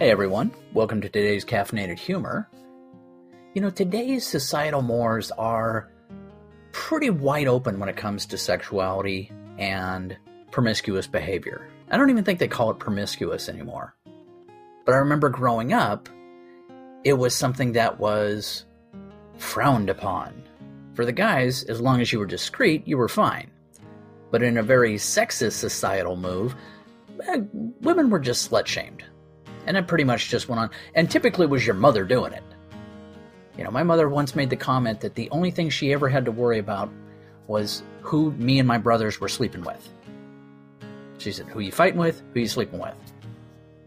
Hey everyone, welcome to today's Caffeinated Humor. You know, today's societal mores are pretty wide open when it comes to sexuality and promiscuous behavior. I don't even think they call it promiscuous anymore. But I remember growing up, it was something that was frowned upon. For the guys, as long as you were discreet, you were fine. But in a very sexist societal move, eh, women were just slut shamed. And it pretty much just went on. And typically was your mother doing it. You know, my mother once made the comment that the only thing she ever had to worry about was who me and my brothers were sleeping with. She said, Who you fighting with? Who you sleeping with?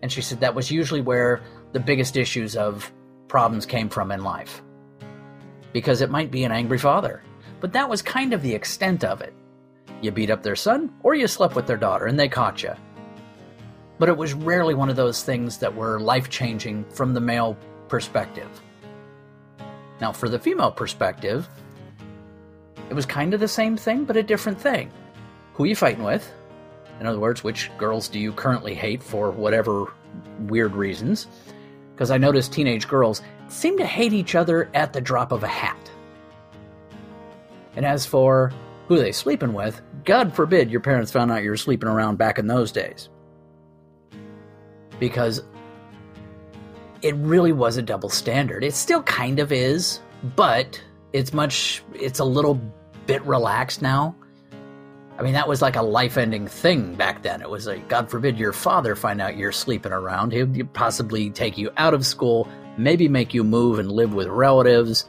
And she said that was usually where the biggest issues of problems came from in life. Because it might be an angry father. But that was kind of the extent of it. You beat up their son, or you slept with their daughter, and they caught you. But it was rarely one of those things that were life changing from the male perspective. Now, for the female perspective, it was kind of the same thing, but a different thing. Who are you fighting with? In other words, which girls do you currently hate for whatever weird reasons? Because I noticed teenage girls seem to hate each other at the drop of a hat. And as for who they sleeping with, God forbid your parents found out you were sleeping around back in those days. Because it really was a double standard. It still kind of is, but it's much it's a little bit relaxed now. I mean, that was like a life-ending thing back then. It was like, God forbid your father find out you're sleeping around. He'd possibly take you out of school, maybe make you move and live with relatives.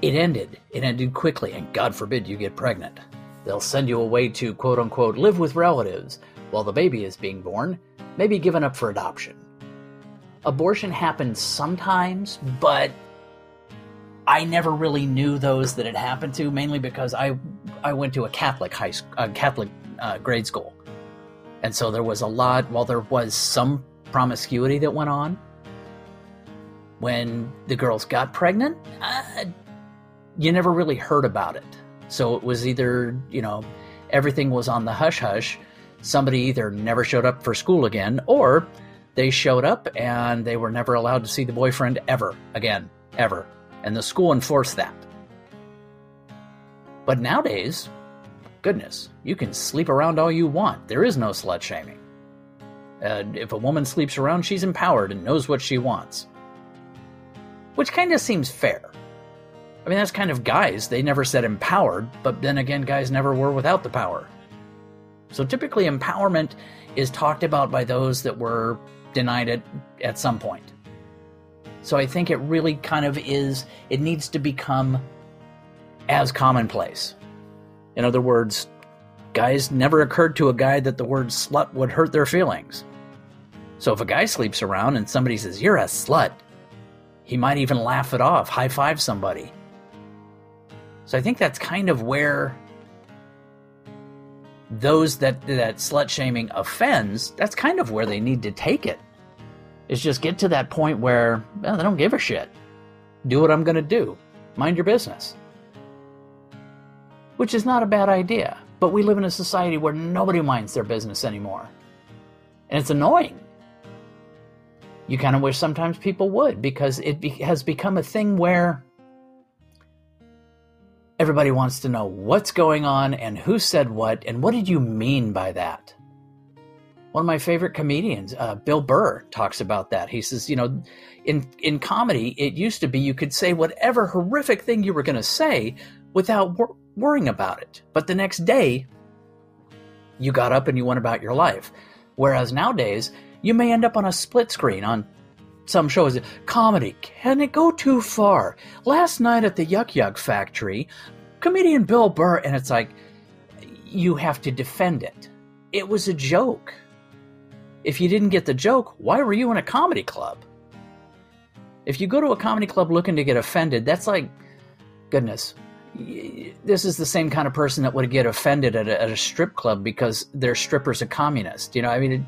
It ended. It ended quickly, and God forbid you get pregnant. They'll send you away to quote unquote live with relatives while the baby is being born, maybe given up for adoption. Abortion happens sometimes, but I never really knew those that it happened to, mainly because I I went to a Catholic high a Catholic uh, grade school, and so there was a lot. While there was some promiscuity that went on, when the girls got pregnant, uh, you never really heard about it. So it was either you know everything was on the hush hush. Somebody either never showed up for school again, or they showed up and they were never allowed to see the boyfriend ever again, ever and the school enforced that. But nowadays, goodness, you can sleep around all you want. There is no slut shaming. Uh, if a woman sleeps around, she's empowered and knows what she wants. Which kind of seems fair. I mean, that's kind of guys. They never said empowered, but then again, guys never were without the power. So typically, empowerment is talked about by those that were denied it at some point. So I think it really kind of is, it needs to become as commonplace. In other words, guys never occurred to a guy that the word slut would hurt their feelings. So if a guy sleeps around and somebody says, You're a slut, he might even laugh it off, high five somebody. So I think that's kind of where those that that slut shaming offends, that's kind of where they need to take it is just get to that point where well, they don't give a shit. Do what I'm going to do. Mind your business. Which is not a bad idea, but we live in a society where nobody minds their business anymore. And it's annoying. You kind of wish sometimes people would because it be- has become a thing where everybody wants to know what's going on and who said what and what did you mean by that? one of my favorite comedians, uh, Bill Burr, talks about that. He says, you know, in in comedy, it used to be you could say whatever horrific thing you were going to say without wor- worrying about it, but the next day, you got up and you went about your life. Whereas nowadays, you may end up on a split screen on some shows. Comedy, can it go too far? Last night at the yuck yuck Factory, comedian Bill Burr, and it's like, you have to defend it. It was a joke. If you didn't get the joke, why were you in a comedy club? If you go to a comedy club looking to get offended, that's like, goodness, this is the same kind of person that would get offended at a, at a strip club because their stripper's a communist. You know, I mean, it,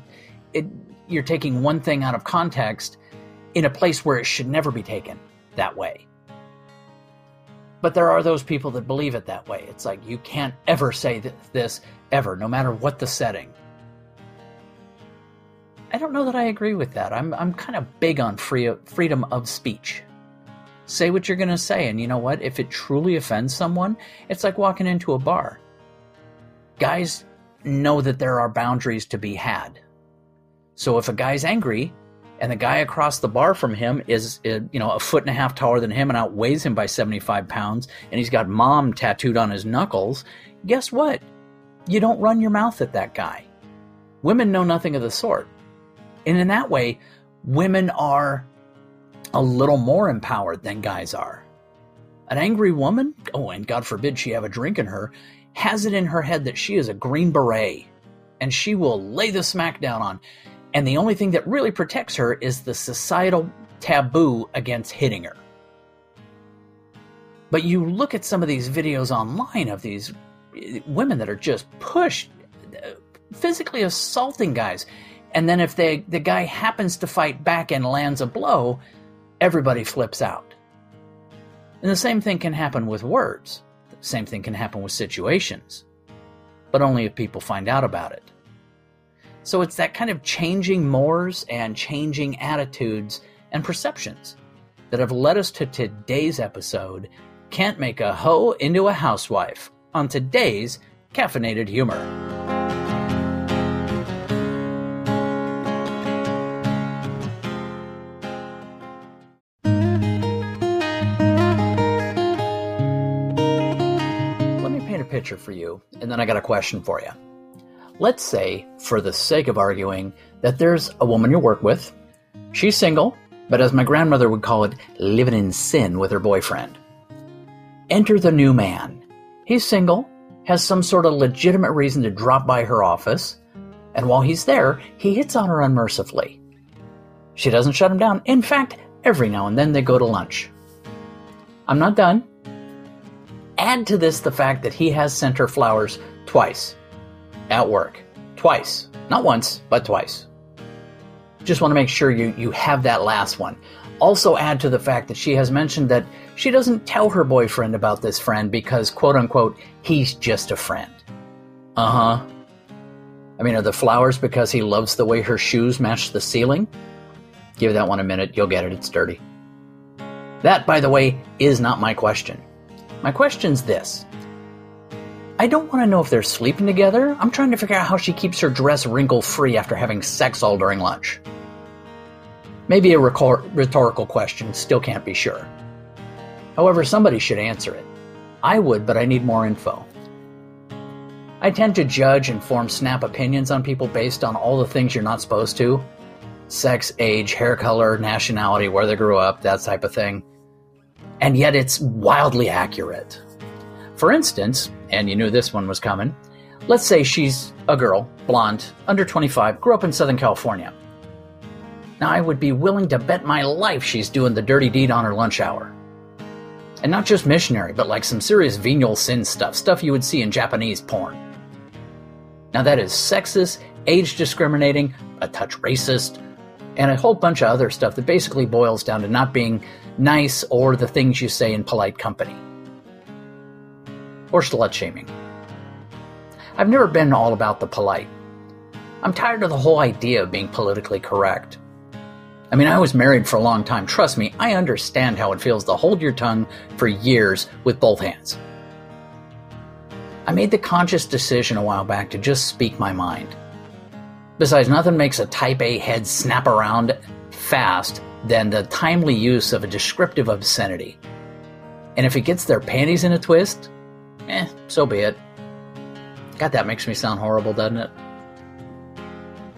it, you're taking one thing out of context in a place where it should never be taken that way. But there are those people that believe it that way. It's like you can't ever say th- this ever, no matter what the setting. I don't know that I agree with that. I'm I'm kind of big on free freedom of speech. Say what you're going to say, and you know what? If it truly offends someone, it's like walking into a bar. Guys know that there are boundaries to be had. So if a guy's angry, and the guy across the bar from him is, is, you know a foot and a half taller than him and outweighs him by 75 pounds. And he's got mom tattooed on his knuckles. Guess what? You don't run your mouth at that guy. Women know nothing of the sort. And in that way women are a little more empowered than guys are. An angry woman oh and god forbid she have a drink in her has it in her head that she is a green beret and she will lay the smack down on and the only thing that really protects her is the societal taboo against hitting her. But you look at some of these videos online of these eh, women that are just pushed, eh, physically assaulting guys. And then if they, the guy happens to fight back and lands a blow, everybody flips out. And the same thing can happen with words. The same thing can happen with situations. But only if people find out about it. So it's that kind of changing mores and changing attitudes and perceptions that have led us to today's episode Can't Make a Hoe into a Housewife on today's Caffeinated Humor. Let me paint a picture for you, and then I got a question for you. Let's say, for the sake of arguing, that there's a woman you work with. She's single, but as my grandmother would call it, living in sin with her boyfriend. Enter the new man. He's single, has some sort of legitimate reason to drop by her office, and while he's there, he hits on her unmercifully. She doesn't shut him down. In fact, every now and then they go to lunch. I'm not done. Add to this the fact that he has sent her flowers twice at work. Twice. Not once, but twice. Just want to make sure you, you have that last one. Also, add to the fact that she has mentioned that she doesn't tell her boyfriend about this friend because, quote unquote, he's just a friend. Uh huh. I mean, are the flowers because he loves the way her shoes match the ceiling? Give that one a minute, you'll get it, it's dirty. That, by the way, is not my question. My question's this I don't want to know if they're sleeping together. I'm trying to figure out how she keeps her dress wrinkle free after having sex all during lunch. Maybe a rhetorical question, still can't be sure. However, somebody should answer it. I would, but I need more info. I tend to judge and form snap opinions on people based on all the things you're not supposed to sex, age, hair color, nationality, where they grew up, that type of thing. And yet it's wildly accurate. For instance, and you knew this one was coming, let's say she's a girl, blonde, under 25, grew up in Southern California. Now, I would be willing to bet my life she's doing the dirty deed on her lunch hour. And not just missionary, but like some serious venial sin stuff, stuff you would see in Japanese porn. Now, that is sexist, age discriminating, a touch racist, and a whole bunch of other stuff that basically boils down to not being nice or the things you say in polite company or slut shaming. I've never been all about the polite. I'm tired of the whole idea of being politically correct. I mean, I was married for a long time. Trust me, I understand how it feels to hold your tongue for years with both hands. I made the conscious decision a while back to just speak my mind. Besides, nothing makes a type A head snap around fast than the timely use of a descriptive obscenity. And if it gets their panties in a twist, eh, so be it. God, that makes me sound horrible, doesn't it?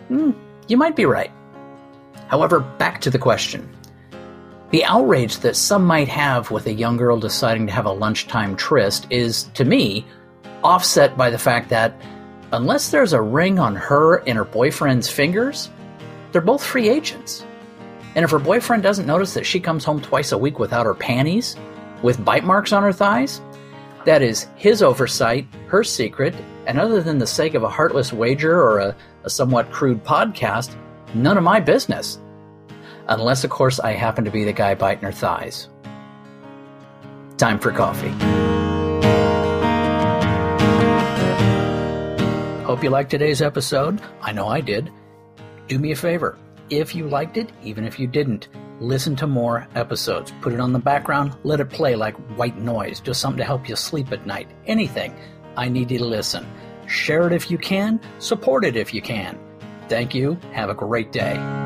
Hmm, you might be right. However, back to the question. The outrage that some might have with a young girl deciding to have a lunchtime tryst is, to me, offset by the fact that unless there's a ring on her and her boyfriend's fingers, they're both free agents. And if her boyfriend doesn't notice that she comes home twice a week without her panties, with bite marks on her thighs, that is his oversight, her secret, and other than the sake of a heartless wager or a, a somewhat crude podcast, none of my business. Unless, of course, I happen to be the guy biting her thighs. Time for coffee. Hope you liked today's episode. I know I did. do me a favor. If you liked it, even if you didn't, listen to more episodes. Put it on the background, let it play like white noise, just something to help you sleep at night. Anything. I need you to listen. Share it if you can, support it if you can. Thank you. Have a great day.